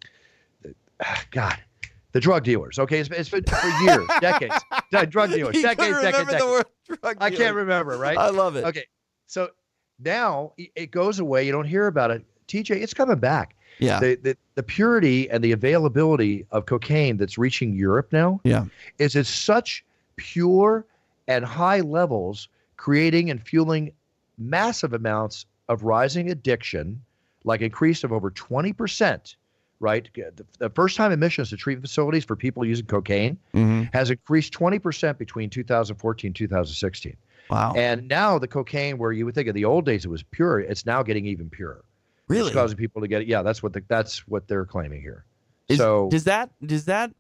the- ah, God, the drug dealers. Okay, it's, it's been for years, decades. Drug dealers, You decades, decades, the decades. word drug I can't remember, right? I love it. Okay, so now it goes away. You don't hear about it. TJ, it's coming back. Yeah. The, the the purity and the availability of cocaine that's reaching Europe now yeah. is at such pure and high levels, creating and fueling massive amounts of rising addiction, like increase of over 20%, right? The, the first time admissions to treatment facilities for people using cocaine hmm has increased 20% between 2014 and 2016. Wow. And now the cocaine, where you would think in the old days it was pure, it's now getting even purer. really? It's causing people to get it. Yeah, that's what the, that's what they're claiming here. Is- so does that does that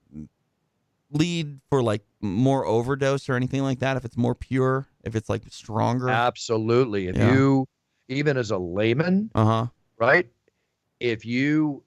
lead for like more overdose or anything like that? If it's more pure, if it's like stronger. absolutely, if Yeah. you even as a layman, Uh huh. right? If you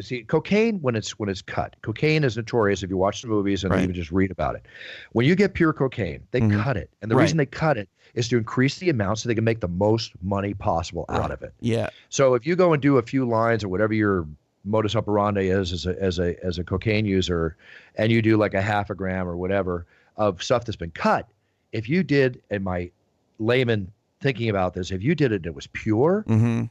see cocaine when it's when it's cut, cocaine is notorious. If you watch the movies and Right. even just read about it, when you get pure cocaine, they Mhm. cut it, and the Right. reason they cut it is to increase the amount so they can make the most money possible out of it. Yeah. So if you go and do a few lines or whatever your modus operandi is as a as a as a cocaine user, and you do like a half a gram or whatever of stuff that's been cut, if you did, and my layman thinking about this, if you did it and it was pure, Mm-hmm.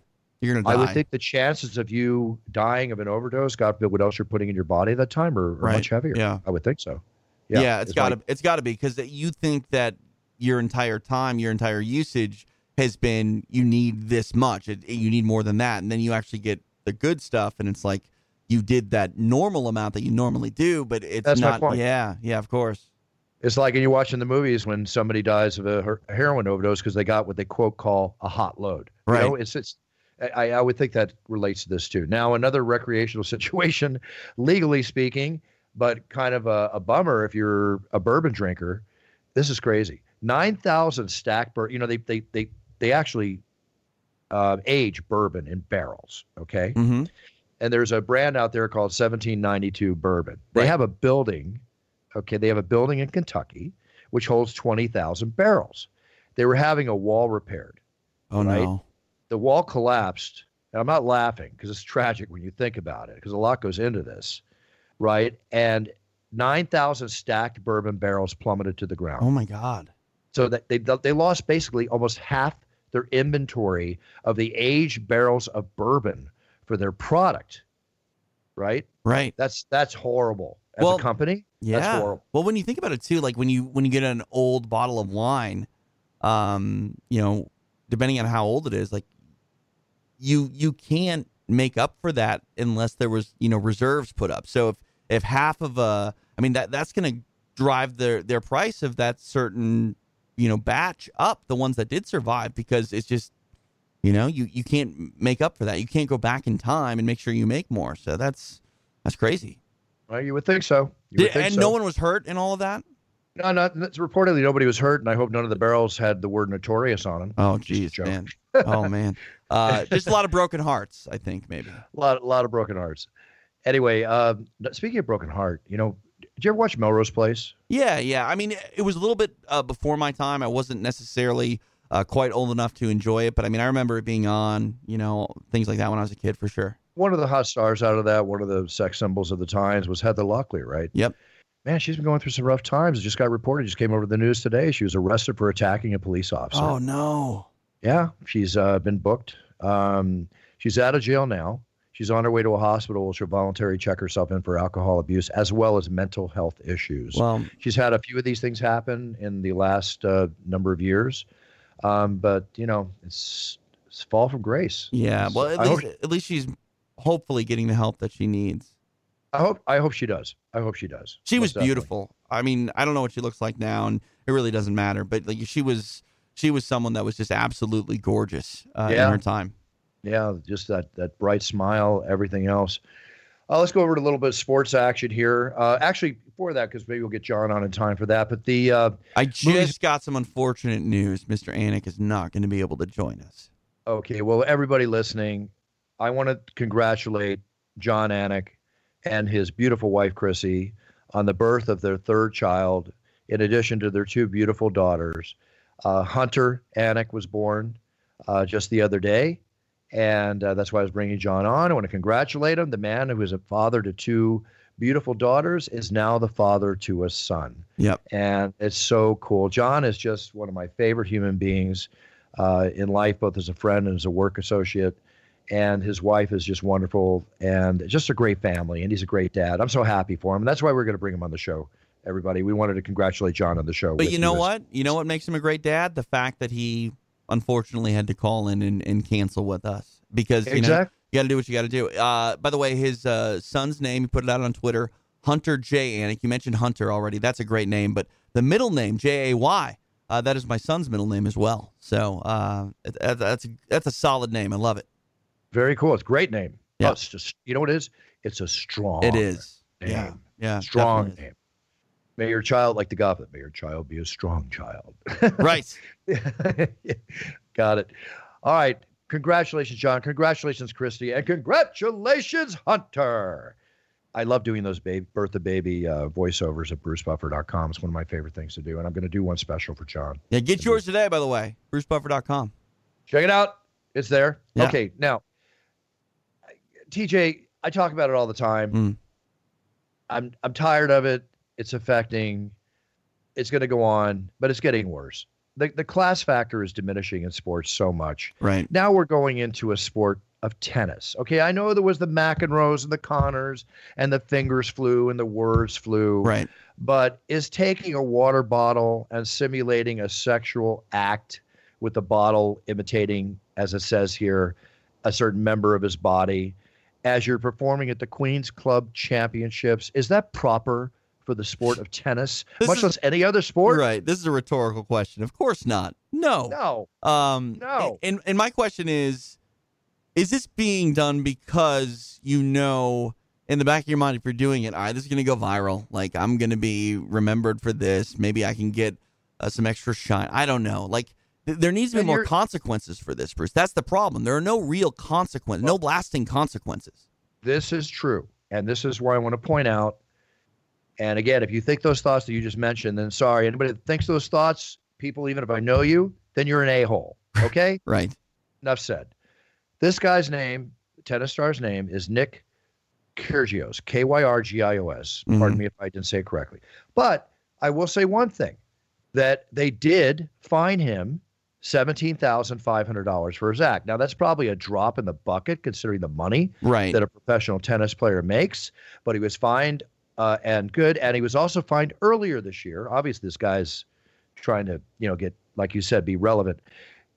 You're gonna die. I would think the chances of you dying of an overdose, God forbid, what else you're putting in your body at that time, are, are Right. much heavier. Yeah. I would think so. Yeah, it's it's got to like- it's got to be because you think that your entire time, your entire usage has been you need this much, it, you need more than that, and then you actually get the good stuff, and it's like you did that normal amount that you normally do, but it's That's not. Yeah, yeah, of course. It's like when you're watching the movies when somebody dies of a heroin overdose because they got what they quote call a hot load. You know, Right. it's it's. I, I would think that relates to this too. Now, another recreational situation, legally speaking, but kind of a, a bummer if you're a bourbon drinker. This is crazy. Nine thousand stack bourbon. You know, they they they they actually uh, age bourbon in barrels. Okay, Mm-hmm. and there's a brand out there called 1792 Bourbon. They Right. have a building, okay, they have a building in Kentucky which holds 20,000 barrels. They were having a wall repaired. Oh Right. no. The wall collapsed. And I'm not laughing because it's tragic when you think about it because a lot goes into this, right? And 9,000 stacked bourbon barrels plummeted to the ground. Oh my God. So that they they lost basically almost half their inventory of the aged barrels of bourbon for their product. Right? Right. That's that's horrible. As Well, a company, Yeah. that's horrible. Well, when you think about it too, like when you when you get an old bottle of wine, um, you know, depending on how old it is, like you you can't make up for that unless there was you know reserves put up. So if if half of a, I mean that that's going to drive their their price of that certain you know, batch up the ones that did survive because it's just, you know, you you can't make up for that. You can't go back in time and make sure you make more. So that's that's crazy. Well, you would think so. Did, would think and so. no one was hurt in all of that. No, not reportedly nobody was hurt, and I hope none of the barrels had the word "notorious" on them. Oh, geez, man. Oh man. Uh, just a lot of broken hearts. I think maybe. A lot, a lot of broken hearts. Anyway, uh, speaking of broken heart, you know, did you ever watch Melrose Place? Yeah, yeah. I mean, it was a little bit uh, before my time. I wasn't necessarily uh, quite old enough to enjoy it, but I mean, I remember it being on, you know, things like that when I was a kid for sure. One of the hot stars out of that, one of the sex symbols of the times, was Heather Locklear, right? Yep. Man, she's been going through some rough times. It just got reported. Just came over the news today. She was arrested for attacking a police officer. Oh no. Yeah, she's uh, been booked. Um, she's out of jail now. She's on her way to a hospital. She'll voluntarily check herself in for alcohol abuse as well as mental health issues. Well, she's had a few of these things happen in the last uh, number of years, um, but you know, it's, it's fall from grace. yeah. Well, at least hope- at least she's hopefully getting the help that she needs. I hope I hope she does. I hope she does. She was definitely. beautiful. I mean, I don't know what she looks like now, and it really doesn't matter. But like, she was she was someone that was just absolutely gorgeous uh, Yeah. in her time. Yeah, just that that bright smile, everything else. Uh, let's go over to a little bit of sports action here. Uh, actually, before that, because maybe we'll get Jon on in time for that. But the uh, I just got some unfortunate news. Mr. Anik is not going to be able to join us. Okay, well, everybody listening, I want to congratulate Jon Anik and his beautiful wife Chrissy on the birth of their third child. In addition to their two beautiful daughters, uh, Hunter Anik was born uh, just the other day, and uh, that's why I was bringing Jon on. I want to congratulate him. The man who is a father to two beautiful daughters is now the father to a son Yep. and it's so cool. Jon is just one of my favorite human beings uh, in life, both as a friend and as a work associate. And his wife is just wonderful and just a great family. And he's a great dad. I'm so happy for him. And that's why we're going to bring him on the show. Everybody, we wanted to congratulate Jon on the show. But you know what? You know what makes him a great dad? The fact that he unfortunately had to call in and, and cancel with us because you know you got to do what you got to do. Uh, by the way, his uh, son's name he put it out on Twitter, Hunter J. Anik. You mentioned Hunter already. That's a great name, but the middle name J A Y. Uh, that is my son's middle name as well. So uh, that's that's a solid name. I love it. Very cool. It's a great name. Yeah. Oh, it's just, you know what it is? It's a strong It is. name. Yeah. Yeah. Strong definitely. name. May your child, like the goblet, may your child be a strong child. Right. Got it. All right. Congratulations, Jon. Congratulations, Christy. And congratulations, Hunter. I love doing those baby, birth of baby uh, voiceovers at brucebuffer.com. It's one of my favorite things to do. And I'm going to do one special for Jon. Yeah. Get yours today, by the way. BruceBuffer.com. Check it out. It's there. Yeah. Okay. Now, TJ, I talk about it all the time. Mm. I'm I'm tired of it. It's affecting. It's going to go on, but it's getting worse. The the class factor is diminishing in sports so much. Right. Now we're going into a sport of tennis. Okay, I know there was the McEnroes and the Connors and the fingers flew and the words flew. Right. But is taking a water bottle and simulating a sexual act with the bottle imitating, as it says here, a certain member of his body as you're performing at the Queen's Club Championships, is that proper for the sport of tennis, This much is- less any other sport? Right. This is a rhetorical question. Of course not. No. No. Um, No. And and my question is, is this being done because you know in the back of your mind if you're doing it, all right, this is gonna go viral. Like I'm gonna be remembered for this. Maybe I can get uh, some extra shine. I don't know. Like th- there needs to be And more consequences for this, Bruce. That's the problem. There are no real consequences, no lasting consequences. This is true. And this is where I want to point out. And again, if you think those thoughts that you just mentioned, then sorry. Anybody that thinks those thoughts, people, even if I know you, then you're an a hole. Okay? Right. Enough said. This guy's name, tennis star's name, is Nick Kyrgios, K Y R G I O S. Pardon Mhm. me if I didn't say it correctly. But I will say one thing that they did fine him $17,500 for his act. Now, that's probably a drop in the bucket considering the money Right. that a professional tennis player makes, but he was fined uh, and good. And he was also fined earlier this year. Obviously, this guy's trying to, you know, get, like you said, be relevant.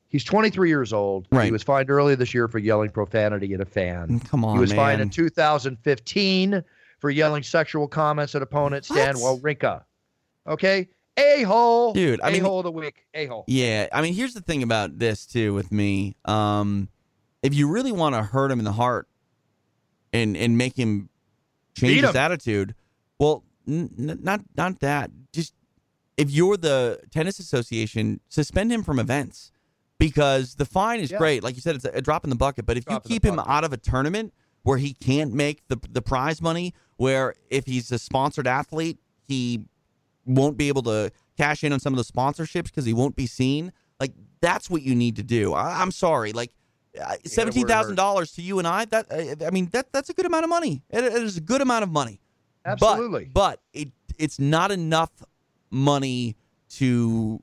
He's 23 years old. Right. He was fined earlier this year for yelling profanity at a fan. Come on, he was man. fined in 2015 for yelling sexual comments at opponent Stan What? Wawrinka. Okay. A hole, Dude, I a mean- hole of the week, a hole. Yeah, I mean, here's the thing about this too with me. Um, if you really want to hurt him in the heart and and make him change his attitude, well, n- not not that. Just if you're the tennis association, suspend him from events because the fine is Yeah. great. Like you said, it's a, a drop in the bucket. But if Drop you keep him out of a tournament where he can't make the the prize money, where if he's a sponsored athlete, he won't be able to cash in on some of the sponsorships because he won't be seen. Like that's what you need to do. I, I'm sorry, like uh, seventeen thousand dollars to you and I. That uh, I mean that that's a good amount of money. It, it is a good amount of money. Absolutely. But, but it it's not enough money to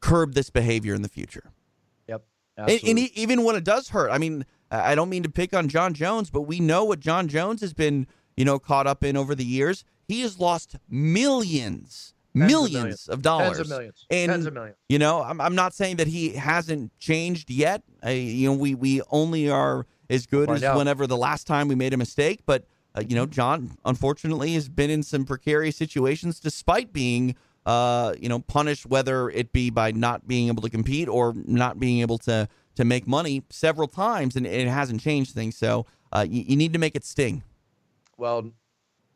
curb this behavior in the future. Yep. And, and e- even when it does hurt, I mean, I don't mean to pick on Jon Jones, but we know what Jon Jones has been, you know, caught up in over the years. He has lost millions, of millions millions. of dollars. Tens of millions. And, Tens of millions. You know, I'm, I'm not saying that he hasn't changed yet. I, you know, we we only are as good Find as out. whenever the last time we made a mistake. But uh, you know, Jon unfortunately has been in some precarious situations despite being. Uh, you know, punished whether it be by not being able to compete or not being able to to make money several times, and it hasn't changed things. So uh, you, you need to make it sting. Well,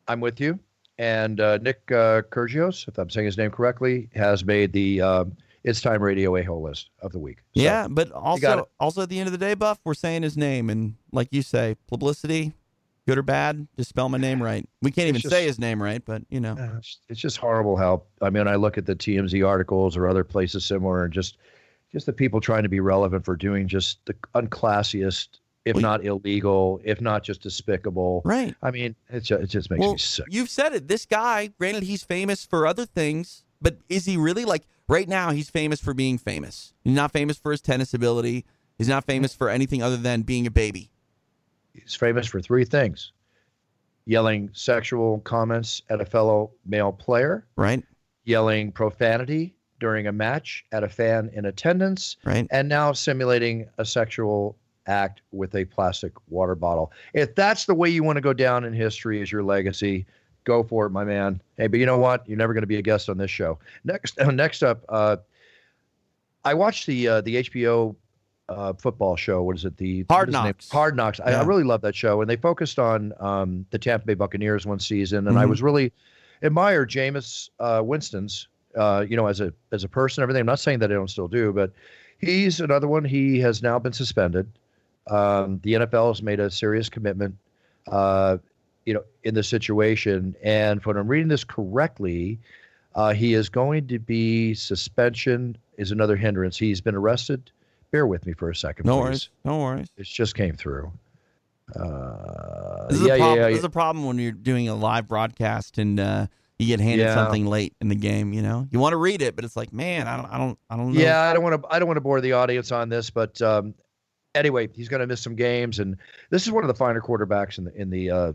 I'm with you. And uh, Nick uh, Kyrgios, if I'm saying his name correctly, has made the um, It's Time Radio a whole list of the week. So, yeah, but also also at the end of the day, Buff, we're saying his name, and like you say, publicity, good or bad, just spell my name right. We can't It's even just- say his name right, but you know, it's, it's just horrible how I mean I look at the TMZ articles or other places similar and just just the people trying to be relevant for doing just the unclassiest, if Well, not illegal, if not just despicable. right. I mean, it just, it just makes well, me sick. you've said it. This guy, granted, he's famous for other things, but is he really like right now? He's famous for being famous. He's not famous for his tennis ability. He's not famous for anything other than being a baby. He's famous for three things: yelling sexual comments at a fellow male player, Right. yelling profanity during a match at a fan in attendance, Right. and now simulating a sexual act with a plastic water bottle. If that's the way you want to go down in history as your legacy, go for it, my man. Hey, but you know what? You're never going to be a guest on this show. Next, next up, uh, I watched the uh, the HBO uh, football show. What is it? The Hard what is name? Knocks. Hard Knocks. I, I really love that show, and they focused on um, the Tampa Bay Buccaneers one season, and I Mhm. was really admired Jameis uh, Winston's. Uh, you know, as a as a person, everything. I'm not saying that I don't still do, but he's another one. He has now been suspended. Um, the NFL has made a serious commitment, uh, you know, in the situation. And if I'm reading this correctly, uh, he is going to be suspension is another hindrance. He's been arrested. Bear with me for a second, No please. worries. No worries. It just came through. Uh, This is, yeah, a yeah, problem, yeah, this is a problem when you're doing a live broadcast and uh, you get handed Yeah. something late in the game. You know, you want to read it, but it's like, man, I don't, I don't, I don't know. Yeah, I don't want to. I don't want to bore the audience on this, but um, anyway, he's going to miss some games, and this is one of the finer quarterbacks in the in the uh,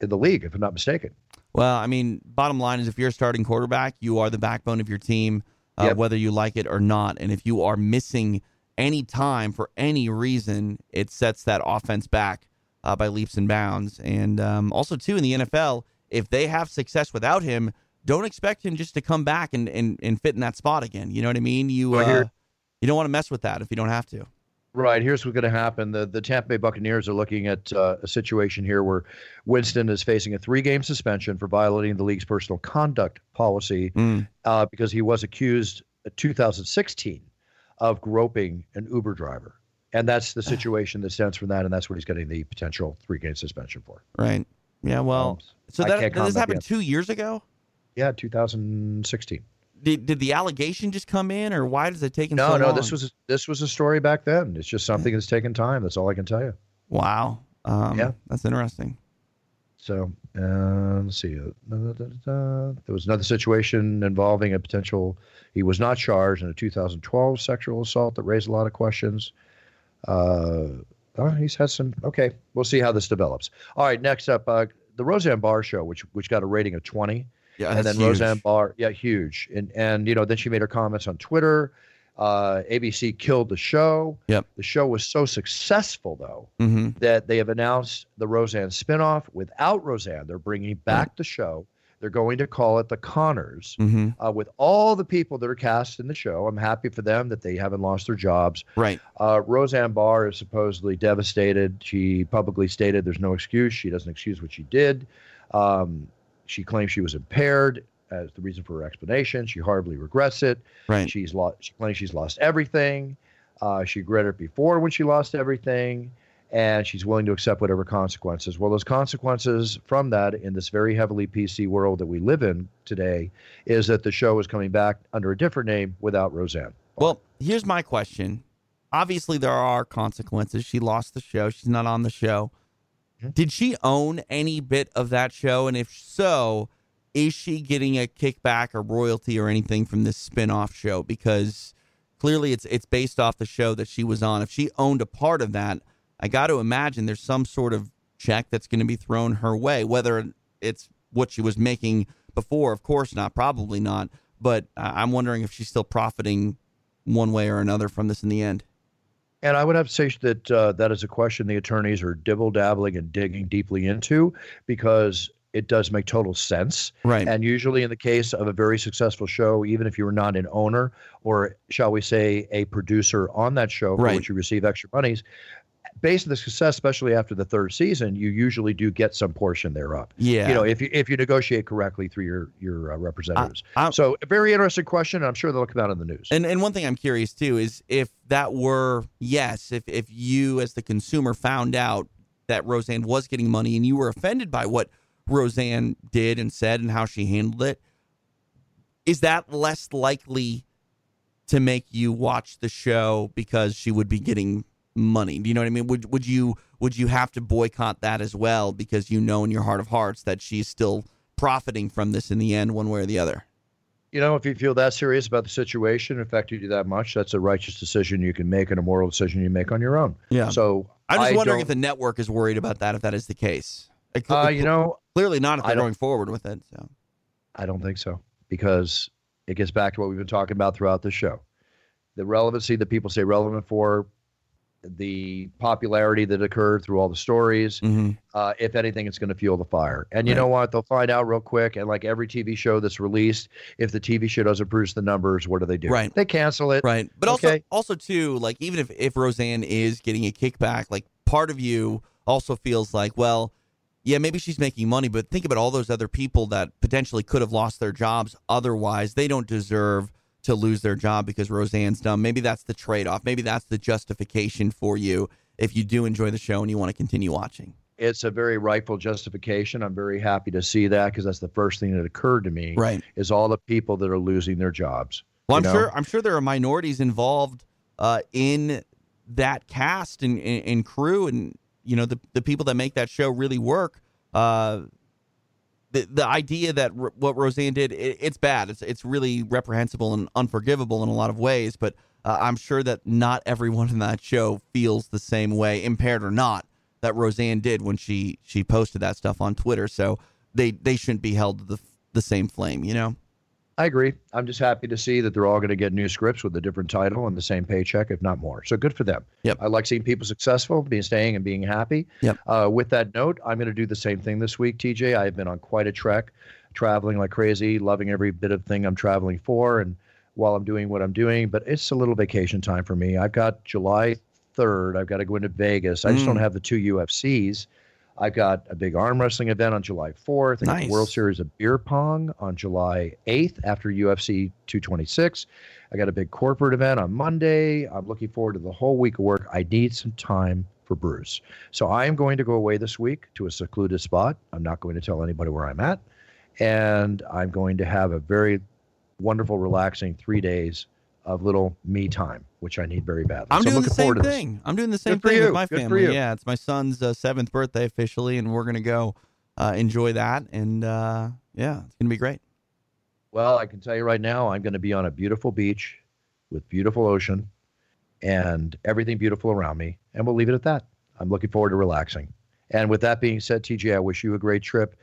in the league, if I'm not mistaken. Well, I mean, bottom line is if you're a starting quarterback, you are the backbone of your team, uh, Yep. whether you like it or not. And if you are missing any time for any reason, it sets that offense back uh, by leaps and bounds. And um, also, too, in the NFL, if they have success without him, don't expect him just to come back and, and, and fit in that spot again. You know what I mean? You uh, here- you don't want to mess with that if you don't have to. Right. Here's what's going to happen. The the Tampa Bay Buccaneers are looking at uh, a situation here where Winston is facing a three game suspension for violating the league's personal conduct policy Mm. uh, because he was accused in 2016 of groping an Uber driver. And that's the situation that stems from that, and that's what he's getting the potential three game suspension for. Right. Yeah. Well, Um, so that, this happened yet. two years ago? Yeah, 2016. Did, did the allegation just come in, or why does it take No, so no, long? this was this was a story back then. It's just something that's taken time. That's all I can tell you. Wow. Um, Yeah. That's interesting. So uh, let's see. There was another situation involving a potential. He was not charged in a 2012 sexual assault that raised a lot of questions. Uh, oh, he's had some. Okay, we'll see how this develops. All right, next up, uh, the Roseanne Barr show, which which got a rating of 20 Yeah, and then huge. Roseanne Barr, yeah, huge. And and you know, then she made her comments on Twitter. Uh, ABC killed the show. Yep. The show was so successful though Mm-hmm. that they have announced the Roseanne spinoff without Roseanne. They're bringing back the show. They're going to call it the Conners. Mm-hmm. Uh, with all the people that are cast in the show, I'm happy for them that they haven't lost their jobs. Right. Uh, Roseanne Barr is supposedly devastated. She publicly stated there's no excuse. She doesn't excuse what she did. Um, she claims she was impaired as the reason for her explanation. She horribly regrets it. Right. She's lost. She claims she's lost everything. Uh, she regretted it before when she lost everything, and she's willing to accept whatever consequences. Well, those consequences from that in this very heavily PC world that we live in today is that the show is coming back under a different name without Roseanne. Well, here's my question. Obviously, there are consequences. She lost the show. She's not on the show. Mm-hmm. Did she own any bit of that show? And if so, is she getting a kickback or royalty or anything from this spin-off show? Because clearly it's it's based off the show that she was on. If she owned a part of that, I got to imagine there's some sort of check that's going to be thrown her way, whether it's what she was making before. Of course not, probably not. But I'm wondering if she's still profiting one way or another from this in the end. And I would have to say that uh, that is a question the attorneys are dibble dabbling and digging deeply into because it does make total sense. Right. And usually, in the case of a very successful show, even if you were not an owner or, shall we say, a producer on that show for Right. which you receive extra monies, based on the success, especially after the third season, you usually do get some portion thereof. Yeah. You know, if you if you negotiate correctly through your your uh, representatives. I- so, a very interesting question. and I'm sure they'll come out in the news. And and one thing I'm curious too is if that were yes, if if you as the consumer found out that Roseanne was getting money and you were offended by what Roseanne did and said and how she handled it, is that less likely to make you watch the show because she would be getting money? Do you know what I mean? Would would you would you have to boycott that as well because you know in your heart of hearts that she's still profiting from this in the end one way or the other? You know, if you feel that serious about the situation, affected you that much, that's a righteous decision you can make and a moral decision you make on your own. Yeah. So I'm just I wondering if the network is worried about that, if that is the case. Uh, you know, clearly not if they're going forward with it. So I don't think so because it gets back to what we've been talking about throughout the show. The relevancy that people say relevant for, the popularity that occurred through all the stories. Mhm. Uh, if anything, it's going to fuel the fire. And you Right. know what? They'll find out real quick. And like every TV show that's released, if the TV show doesn't produce the numbers, what do they do? Right. They cancel it. right, but also also too, like even if if Roseanne is getting a kickback, like part of you also feels like, well, yeah, maybe she's making money, but think about all those other people that potentially could have lost their jobs otherwise. They don't deserve to lose their job because Roseanne's done. Maybe that's the trade off. Maybe that's the justification for you if you do enjoy the show and you want to continue watching. it's a very rightful justification. I'm very happy to see that because that's the first thing that occurred to me. Right. Is all the people that are losing their jobs. Well, I'm know? sure. I'm sure there are minorities involved uh, in that cast and, and, and crew, and you know the the people that make that show really work. Uh, the the idea that r- what Roseanne did, it, it's bad. It's it's really reprehensible and unforgivable in a lot of ways. But uh, I'm sure that not everyone in that show feels the same way, impaired or not, that Roseanne did when she she posted that stuff on Twitter. So they they shouldn't be held to the the same flame. You know. I agree. I'm just happy to see that they're all going to get new scripts with a different title and the same paycheck, if not more. So good for them. Yep. I like seeing people successful, being staying and being happy. Yep. Uh, with that note, I'm going to do the same thing this week, TJ. I have been on quite a trek, traveling like crazy, loving every bit of thing I'm traveling for, and while I'm doing what I'm doing, but it's a little vacation time for me. I've got July 3rd. I've got to go into Vegas. I just Mm. don't have the two UFCs. I've got a big arm wrestling event on July 4th. I the Nice. World Series of Beer Pong on July 8th after UFC 226. I got a big corporate event on Monday. I'm looking forward to the whole week of work. I need some time for Bruce. So I am going to go away this week to a secluded spot. I'm not going to tell anybody where I'm at. And I'm going to have a very wonderful, relaxing three days of little me time, which I need very badly. I'm so doing I'm the same forward to this. thing. I'm doing the same Good for thing you. with my Good for family. you. Yeah, it's my son's uh, seventh birthday officially, and we're gonna go uh, enjoy that. And uh, yeah, it's gonna be great. Well, I can tell you right now, I'm going to be on a beautiful beach with beautiful ocean and everything beautiful around me. And we'll leave it at that. I'm looking forward to relaxing. And with that being said, TJ, I wish you a great trip.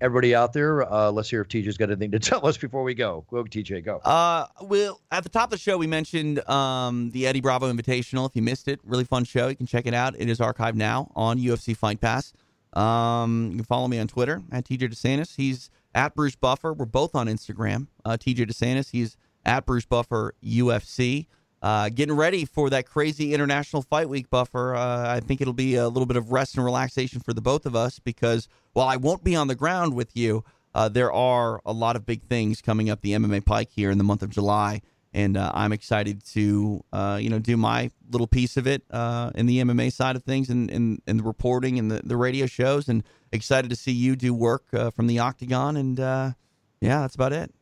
Everybody out there, uh, let's hear if TJ's got anything to tell us before we go. Go, TJ, go. Uh, well, at the top of the show, we mentioned um, the Eddie Bravo Invitational. If you missed it, really fun show. You can check it out. It is archived now on UFC Fight Pass. Um, you can follow me on Twitter at TJ DeSantis. He's at Bruce Buffer. We're both on Instagram. Uh, TJ DeSantis. He's at Bruce Buffer UFC. Uh, getting ready for that crazy international fight week, Buffer. Uh, I think it'll be a little bit of rest and relaxation for the both of us because while I won't be on the ground with you, uh, there are a lot of big things coming up the MMA Pike here in the month of July, and uh, I'm excited to uh, you know do my little piece of it uh, in the MMA side of things and in, in, the reporting and the, the radio shows, and excited to see you do work from the Octagon, and yeah, that's about it.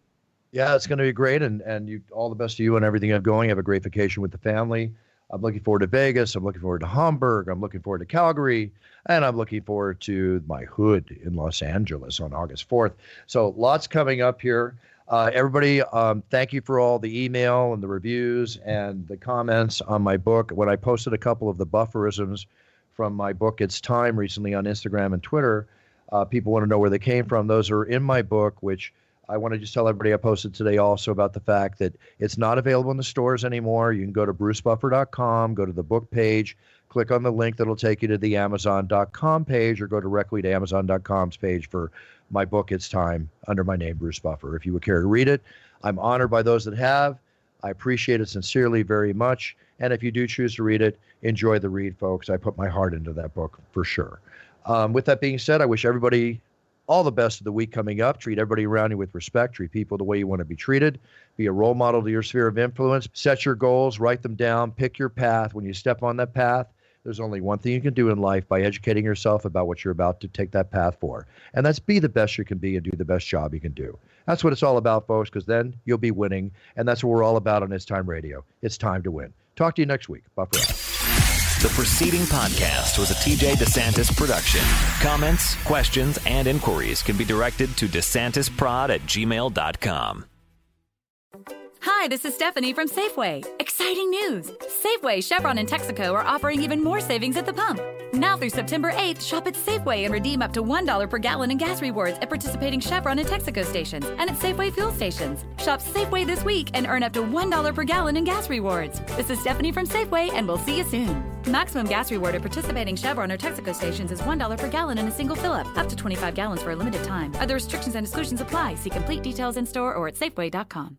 Yeah, it's going to be great, and and you all the best to you and everything I'm going. Have a great vacation with the family. I'm looking forward to Vegas. I'm looking forward to Hamburg. I'm looking forward to Calgary, and I'm looking forward to my hood in Los Angeles on August 4th. So lots coming up here. Uh, everybody, um, thank you for all the email and the reviews and the comments on my book. When I posted a couple of the bufferisms from my book, It's Time, recently on Instagram and Twitter, uh, people want to know where they came from. Those are in my book, which I want to just tell everybody I posted today also about the fact that it's not available in the stores anymore. You can go to brucebuffer.com, go to the book page, click on the link that'll take you to the amazon.com page, or go directly to amazon.com's page for my book, It's Time, under my name, Bruce Buffer. If you would care to read it, I'm honored by those that have. I appreciate it sincerely very much. And if you do choose to read it, enjoy the read, folks. I put my heart into that book for sure. Um, with that being said, I wish everybody all the best of the week coming up. Treat everybody around you with respect. Treat people the way you want to be treated. Be a role model to your sphere of influence. Set your goals, write them down, pick your path. When you step on that path, there's only one thing you can do in life by educating yourself about what you're about to take that path for. And that's be the best you can be and do the best job you can do. That's what it's all about, folks, because then you'll be winning. And that's what we're all about on It's Time Radio. It's time to win. Talk to you next week. Bye for out. The preceding podcast was a TJ DeSantis production. Comments, questions, and inquiries can be directed to DeSantisProd at gmail.com. Hi, this is Stephanie from Safeway. Exciting news! Safeway, Chevron, and Texaco are offering even more savings at the pump. Now through September 8th, shop at Safeway and redeem up to $1 per gallon in gas rewards at participating Chevron and Texaco stations and at Safeway fuel stations. Shop Safeway this week and earn up to $1 per gallon in gas rewards. This is Stephanie from Safeway, and we'll see you soon. Maximum gas reward at participating Chevron or Texaco stations is $1 per gallon in a single fill up, up to 25 gallons for a limited time. Other restrictions and exclusions apply. See complete details in store or at Safeway.com.